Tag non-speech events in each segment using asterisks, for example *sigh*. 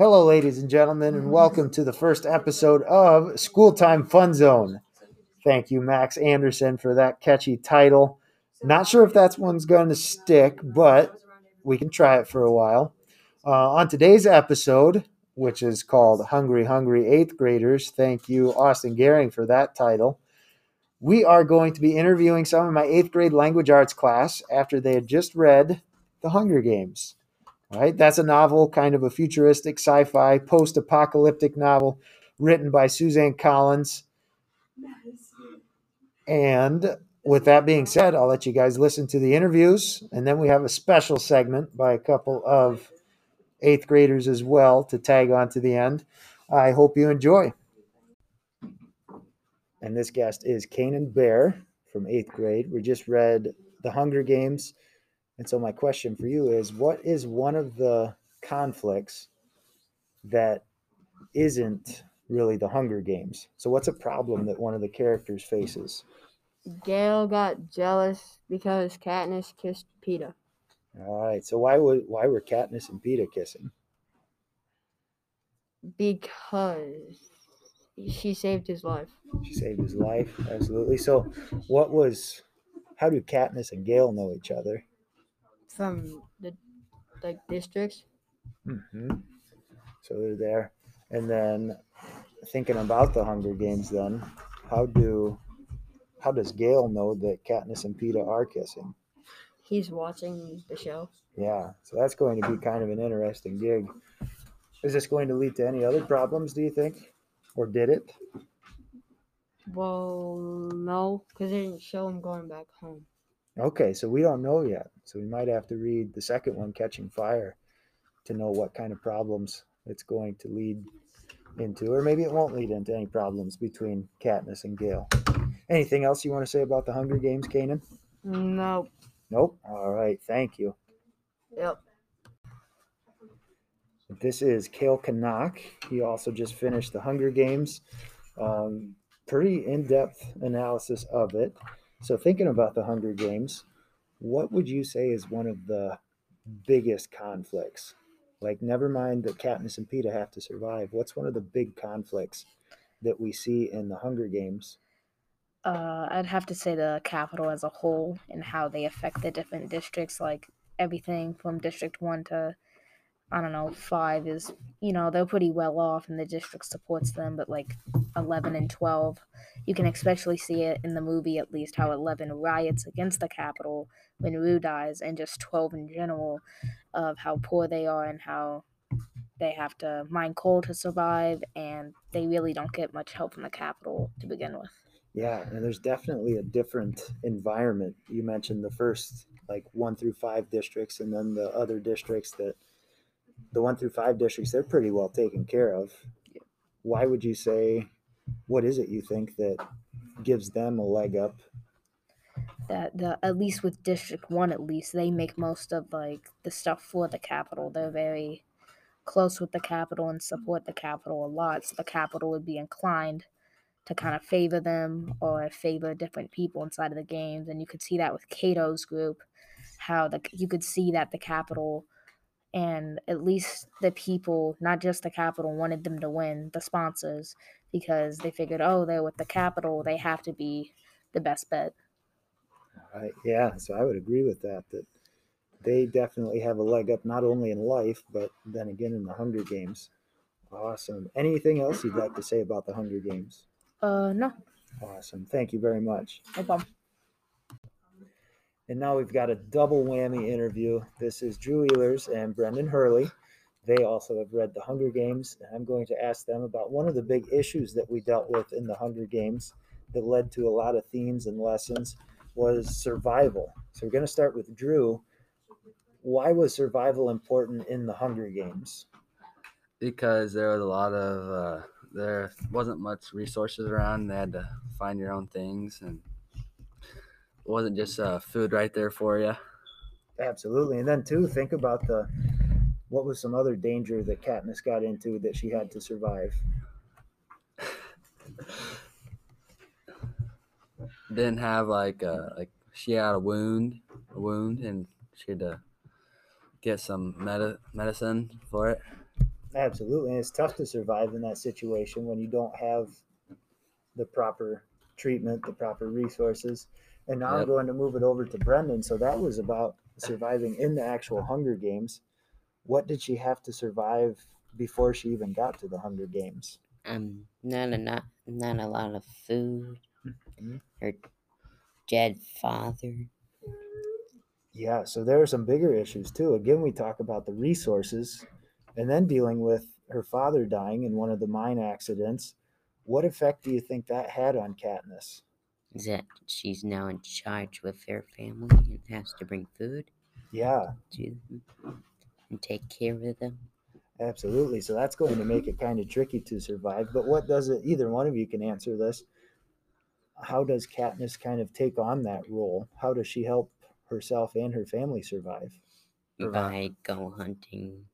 Hello, ladies and gentlemen, and welcome to the first episode of School Time Fun Zone. Thank you, Max Anderson, for that catchy title. Not sure if that one's going to stick, but we can try it for a while. Uh, on today's episode, which is called Hungry, Hungry Eighth Graders, thank you, Austin Gehring, for that title. We are going to be interviewing some of my eighth grade language arts class after they had just read The Hunger Games. Right, that's a novel, kind of a futuristic sci fi, post apocalyptic novel written by Suzanne Collins. And with that being said, I'll let you guys listen to the interviews. And then we have a special segment by a couple of eighth graders as well to tag on to the end. I hope you enjoy. And this guest is Kanan Bear from eighth grade. We just read The Hunger Games. And so, my question for you is what is one of the conflicts that isn't really the Hunger Games? So, what's a problem that one of the characters faces? Gale got jealous because Katniss kissed Peeta. All right. So, why would why were Katniss and Peeta kissing? Because she saved his life. She saved his life, absolutely. So, what was? How do Katniss and Gale know each other? From the like districts. Mm-hmm. So they're there, and then thinking about the Hunger Games. Then, how do how does Gale know that Katniss and Peeta are kissing? He's watching the show. Yeah, so that's going to be kind of an interesting gig. Is this going to lead to any other problems? Do you think, or did it? Well, no, because they didn't show him going back home. Okay, so we don't know yet. So we might have to read the second one, Catching Fire, to know what kind of problems it's going to lead into, or maybe it won't lead into any problems between Katniss and Gale. Anything else you want to say about the Hunger Games, Kanan? No. Nope. All right. Thank you. Yep. This is Kale Canuck. He also just finished the Hunger Games. Um, pretty in depth analysis of it. So, thinking about the Hunger Games, what would you say is one of the biggest conflicts? Like, never mind that Katniss and Peeta have to survive. What's one of the big conflicts that we see in the Hunger Games? Uh, I'd have to say the Capitol as a whole and how they affect the different districts. Like everything from District One to I don't know five is you know they're pretty well off and the district supports them, but like eleven and twelve, you can especially see it in the movie at least how eleven riots against the Capitol when Rue dies, and just twelve in general of how poor they are and how they have to mine coal to survive, and they really don't get much help from the Capitol to begin with. Yeah, and there's definitely a different environment. You mentioned the first like one through five districts, and then the other districts that the one through five districts they're pretty well taken care of. Why would you say? What is it you think that gives them a leg up? That the at least with District One, at least they make most of like the stuff for the Capitol. They're very close with the Capitol and support the Capitol a lot, so the Capitol would be inclined to kind of favor them or favor different people inside of the games. And you could see that with Cato's group, how the you could see that the Capitol and at least the people, not just the Capitol, wanted them to win, the sponsors, because they figured, oh, they're with the Capitol, they have to be the best bet. Right. Yeah. So I would agree with that. That they definitely have a leg up, not only in life, but then again in the Hunger Games. Awesome. Anything else you'd like to say about the Hunger Games? Uh, no. Awesome. Thank you very much. No problem. And now we've got a double whammy interview. This is Drew Ehlers and Brendan Hurley. They also have read The Hunger Games. I'm going to ask them about one of the big issues that we dealt with in The Hunger Games that led to a lot of themes and lessons was survival. So we're going to start with Drew. Why was survival important in The Hunger Games? Because there was a lot of uh, there wasn't much resources around. They had to find your own things, and wasn't just uh, food right there for you. Absolutely. And then too, think about the what was some other danger that Katniss got into that she had to survive. *laughs* Didn't have like uh like she had a wound, a wound, and she had to get some medi- medicine for it. Absolutely. And it's tough to survive in that situation when you don't have the proper treatment, the proper resources. And now I'm going to move it over to Brendan. So that was about surviving in the actual Hunger Games. What did she have to survive before she even got to the Hunger Games? Um, not a not not a lot of food. Mhm. Her dead father. Yeah, so there are some bigger issues too. Again, we talk about the resources and then dealing with her father dying in one of the mine accidents. What effect do you think that had on Katniss? Is that she's now in charge with her family and has to bring food Yeah, to them and take care of them. absolutely. So that's going to make it kind of tricky to survive. But what does it, either one of you can answer this. How does Katniss kind of take on that role? How does she help herself and her family survive? By go hunting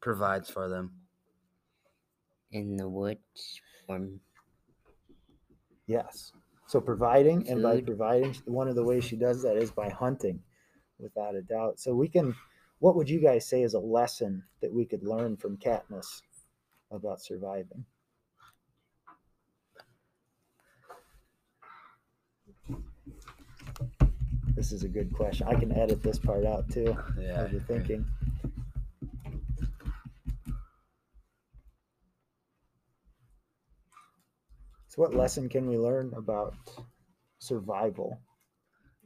Provides for them. in the woods for Yes. So providing, and by Food. providing, one of the ways she does that is by hunting, without a doubt. So we can. What would you guys say is a lesson that we could learn from Katniss about surviving? This is a good question. I can edit this part out too. Yeah. Of the So, what lesson can we learn about survival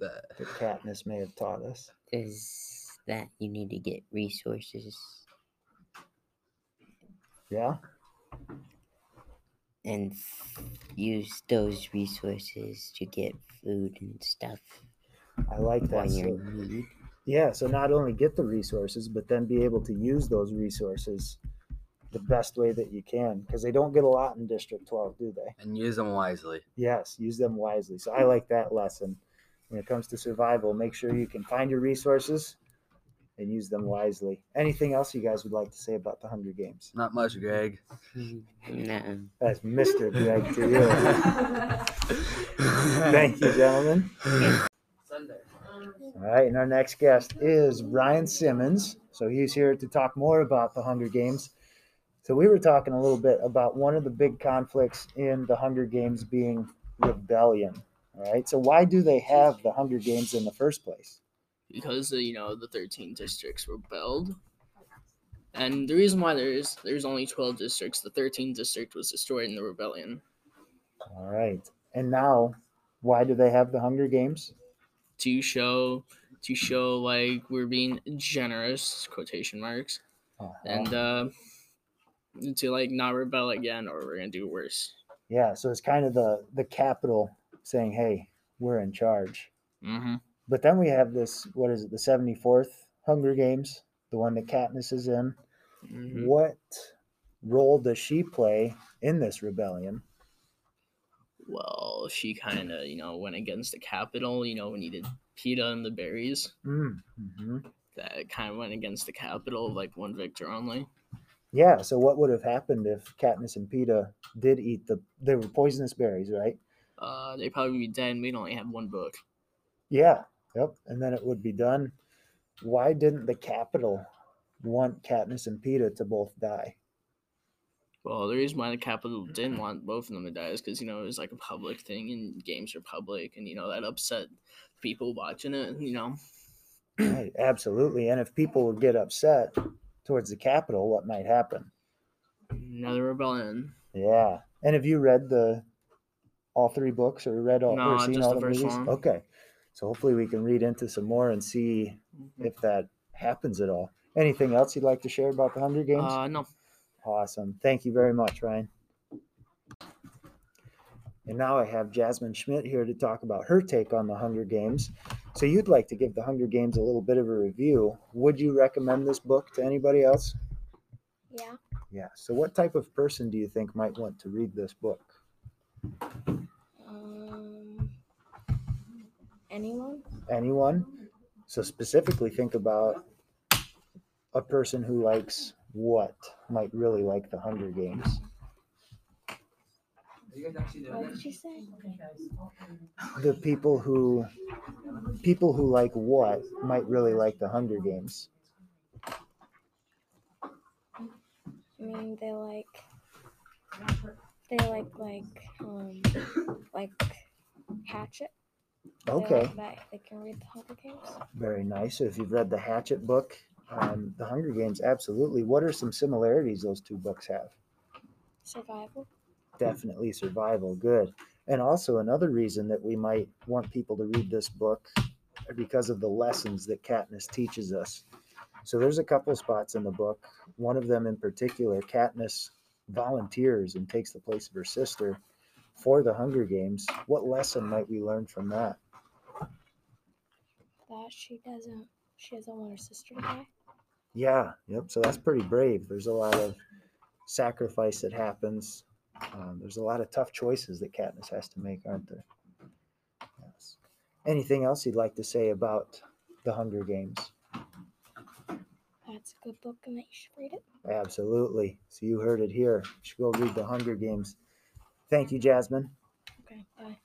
That, that Katniss may have taught us? is that you need to get resources Yeah, and f- use those resources to get food and stuff I like that. So, yeah, so not only get the resources, but then be able to use those resources the best way that you can, because they don't get a lot in District 12, do they? and use them wisely. Yes, use them wisely. So I like that lesson. When it comes to survival, make sure you can find your resources and use them wisely. Anything else you guys would like to say about the Hunger Games? Not much, Greg. No. That's Mr. Greg to you. Thank you, gentlemen. Sunday. All right, and our next guest is Brian Simmons. So he's here to talk more about the Hunger Games. So we were talking a little bit about one of the big conflicts in the Hunger Games being rebellion. All right, so why do they have the Hunger Games in the first place? because uh, you know the 13 districts rebelled and the reason why there's there's only 12 districts the 13th district was destroyed in the rebellion All right, and now why do they have the Hunger Games? to show to show like we're being generous quotation marks Uh-huh. and uh to like not rebel again or we're gonna do worse yeah, so it's kind of the the Capitol saying, "Hey, we're in charge." mm-hmm. But then we have this, what is it, the 74th Hunger Games, the one that Katniss is in. Mm-hmm. What role does she play in this rebellion? well she kind of you know went against the Capitol you know when we needed Peeta and the berries Mm-hmm. that kind of went against the Capitol like one victor only Yeah, so what would have happened if Katniss and Peeta did eat the, they were poisonous berries, right? uh they probably be dead and we'd only have one book Yeah, yep. And then it would be done. Why didn't the Capitol want Katniss and Peeta to both die? Well, the reason why the Capitol didn't want both of them to die is because you know it was like a public thing, and games are public, and you know that upset people watching it. You know, Right, absolutely. And if people would get upset towards the Capitol, what might happen? another rebellion. Yeah. And have you read the all three books or read all No, or seen just all the the first movies? one. Okay. So hopefully we can read into some more and see Mhm. if that happens at all. Anything else you'd like to share about the Hunger Games? Uh, no, awesome. Thank you very much, Ryan. And now I have Jasmine Schmidt here to talk about her take on the Hunger Games. So you'd like to give the Hunger Games a little bit of a review. Would you recommend this book to anybody else? Yeah. Yeah. So what type of person do you think might want to read this book? Um. Anyone? anyone. So specifically think about a person who likes what might really like the Hunger Games. What did you say? The people who people who like what might really like the Hunger Games. I mean, they like they like like um like Hatchet. They Okay, like they can read the Hunger Games. very nice. So if you've read the Hatchet book, um, the Hunger Games, absolutely. What are some similarities those two books have? Survival. Hmm. Definitely survival. Good. And also another reason that we might want people to read this book because of the lessons that Katniss teaches us. So there's a couple spots in the book. One of them in particular, Katniss volunteers and takes the place of her sister for the Hunger Games. What lesson might we learn from that? That she doesn't she doesn't want her sister to die. Yeah, yep. So that's pretty brave. There's a lot of sacrifice that happens. Um, there's a lot of tough choices that Katniss has to make, aren't there? Yes. Anything else you'd like to say about the Hunger Games? That's a good book and that you should read it. Absolutely. So you heard it here. You should go read the Hunger Games. Thank you, Jasmine. Okay, bye.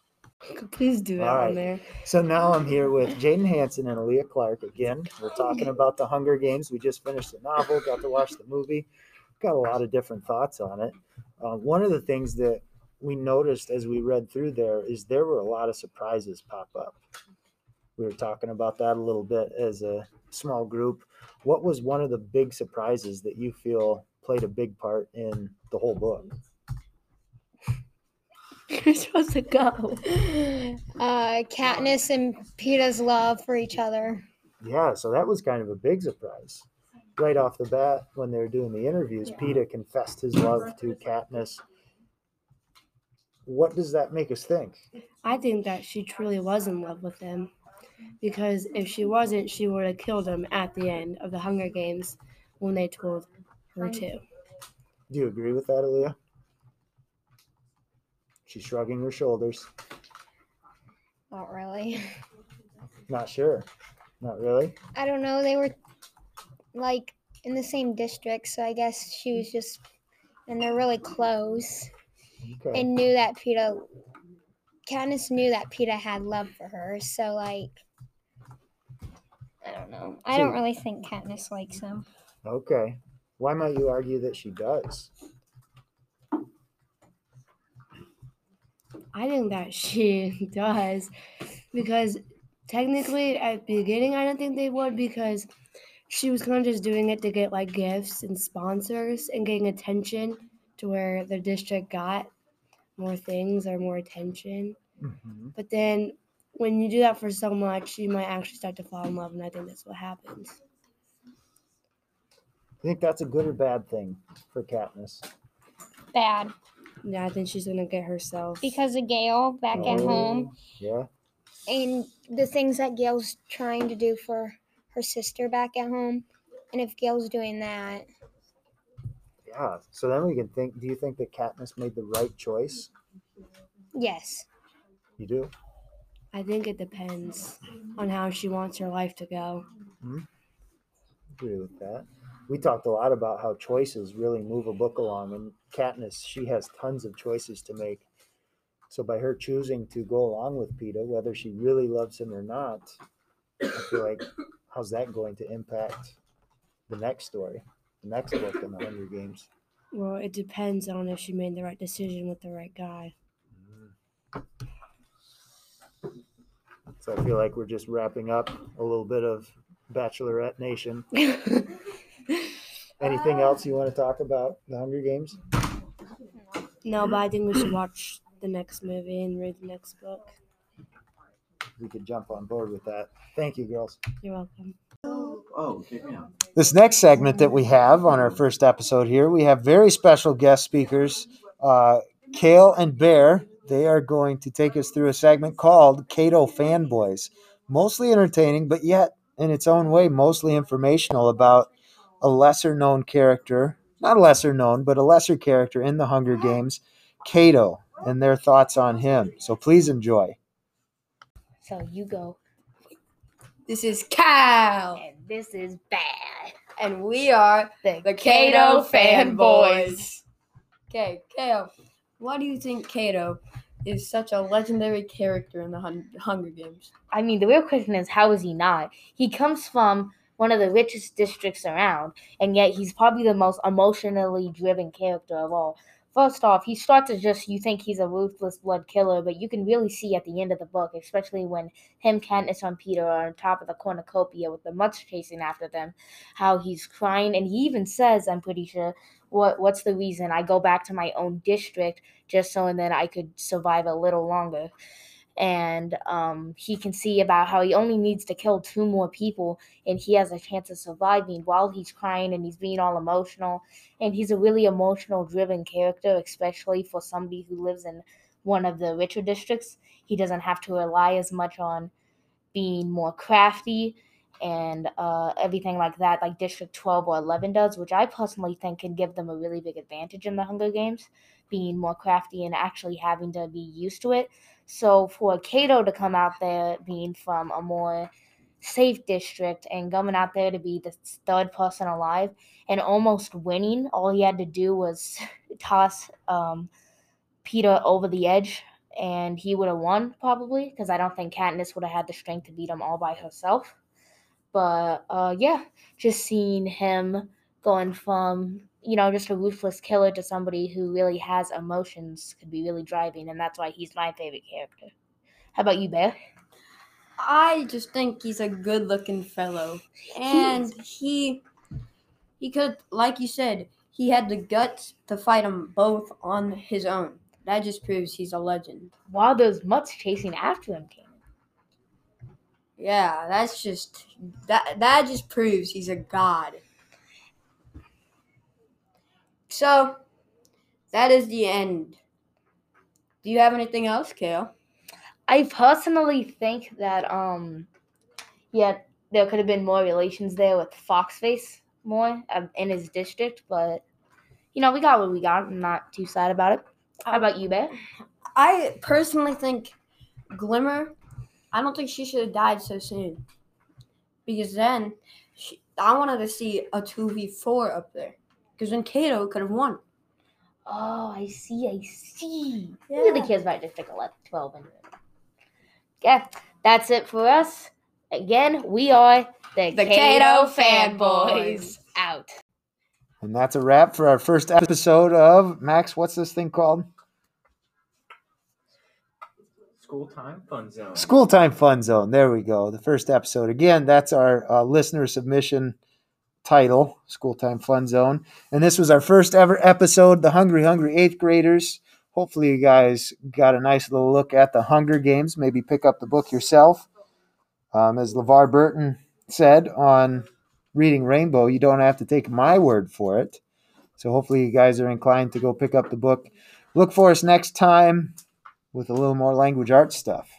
Please do that All right. on there. So now I'm here with Jaden Hanson and Aaliyah Clark again. We're talking about the Hunger Games. We just finished the novel, got to watch the movie, got a lot of different thoughts on it. Uh, one of the things that we noticed as we read through there is there were a lot of surprises pop up. We were talking about that a little bit as a small group. What was one of the big surprises that you feel played a big part in the whole book? You're supposed to go. Uh, Katniss and Peeta's love for each other. Yeah, so that was kind of a big surprise. Right off the bat, when they were doing the interviews, Peeta confessed his love to Katniss. What does that make us think? I think that she truly was in love with him. Because if she wasn't, she would have killed him at the end of the Hunger Games when they told her to. Do you agree with that, Aaliyah? She's shrugging her shoulders. Not really. *laughs* Not sure. Not really. I don't know. They were like in the same district, so I guess she was just, and they're really close, Okay. and knew that Peeta. Katniss knew that Peeta had love for her, so like. I don't know. I don't really think Katniss likes him. Okay. Why might you argue that she does? I think that *laughs* she does because technically at the beginning I don't think they would because she was kind of just doing it to get like gifts and sponsors and getting attention to where the district got more things or more attention. hmm But then when you do that for so much, you might actually start to fall in love, and I think that's what happens. You think that's a good or bad thing for Katniss? Bad Yeah, I think she's gonna get herself. because of Gale back at home, Oh, Yeah. and the things that Gale's trying to do for her sister back at home, and if Gale's doing that, Yeah. So then we can think do you think that Katniss made the right choice? yes. You do? I think it depends on how she wants her life to go. Hmm? agree with that. We talked a lot about how choices really move a book along, and Katniss, she has tons of choices to make. So by her choosing to go along with Peeta, whether she really loves him or not, I feel like how's that going to impact the next story, the next book in the Hunger Games? Well, it depends on if she made the right decision with the right guy. Mm-hmm. So I feel like we're just wrapping up a little bit of Bachelorette Nation. *laughs* Uh, Anything else you want to talk about the Hunger Games? no, but I think we should watch the next movie and read the next book. We could jump on board with that. Thank you, girls. You're welcome. Oh, kick me. This next segment that we have on our first episode here, we have very special guest speakers, uh, Kale and Bear. They are going to take us through a segment called Cato Fanboys. Mostly entertaining, but yet in its own way, mostly informational about a lesser known character, not a lesser known, but a lesser character in the Hunger Games, Cato, and their thoughts on him. So please enjoy. So you go. This is Cal, And this is bad. and we are The, the Cato fanboys. Okay, Cato, why do you think Cato is such a legendary character in the Hun- Hunger Games? I mean, the real question is, how is he not? He comes from one of the richest districts around, and yet he's probably the most emotionally driven character of all. First off, he starts as just you think he's a ruthless blood killer, but you can really see at the end of the book, especially when him, Katniss, and Peeta are on top of the cornucopia with the mutts chasing after them, how he's crying, and he even says, "I'm pretty sure, what what's the reason I go back to my own district just so and then I could survive a little longer." And um, he can see about how he only needs to kill two more people and he has a chance of surviving while he's crying and he's being all emotional. And he's a really emotional driven character especially for somebody who lives in one of the richer districts. He doesn't have to rely as much on being more crafty and uh, everything like that like district 12 or 11 does which i personally think can give them a really big advantage in the hunger games being more crafty and actually having to be used to it so for Cato to come out there being from a more safe district and coming out there to be the third person alive and almost winning, all he had to do was *laughs* toss um, Peeta over the edge and he would have won probably because I don't think Katniss would have had the strength to beat him all by herself. But uh, yeah, just seeing him going from you know, just a ruthless killer to somebody who really has emotions could be really driving, and that's why he's my favorite character. How about you, Bear? I just think he's a good-looking fellow, and he he could, like you said, he had the guts to fight them both on his own. That just proves he's a legend. While those mutts chasing after him came. Yeah, that's just that that just proves he's a god. So that is the end. Do you have anything else, Kale? I personally think that um yeah, there could have been more relations there with Foxface more um, in his district, but you know, we got what we got. I'm not too sad about it. How about you, Bear? I personally think Glimmer, I don't think she should have died so soon. Because then she, I wanted to see a 2v4 up there. Because then Cato could have won. Oh, I see, I see. Yeah. Who really cares about District 11, 12 and Yeah, that's it for us. Again, we are the, the Cato, Cato fanboys. Out. And that's a wrap for our first episode of Max. What's this thing called? School Time Fun Zone. School Time Fun Zone. There we go. The first episode. Again, that's our uh, listener submission title, School Time Fun Zone. And this was our first ever episode, The Hungry Hungry Eighth Graders. Hopefully, you guys got a nice little look at the Hunger Games. Maybe pick up the book yourself. Um, as LeVar Burton said on Reading Rainbow, you don't have to take my word for it. So, hopefully, you guys are inclined to go pick up the book. Look for us next time with a little more language arts stuff.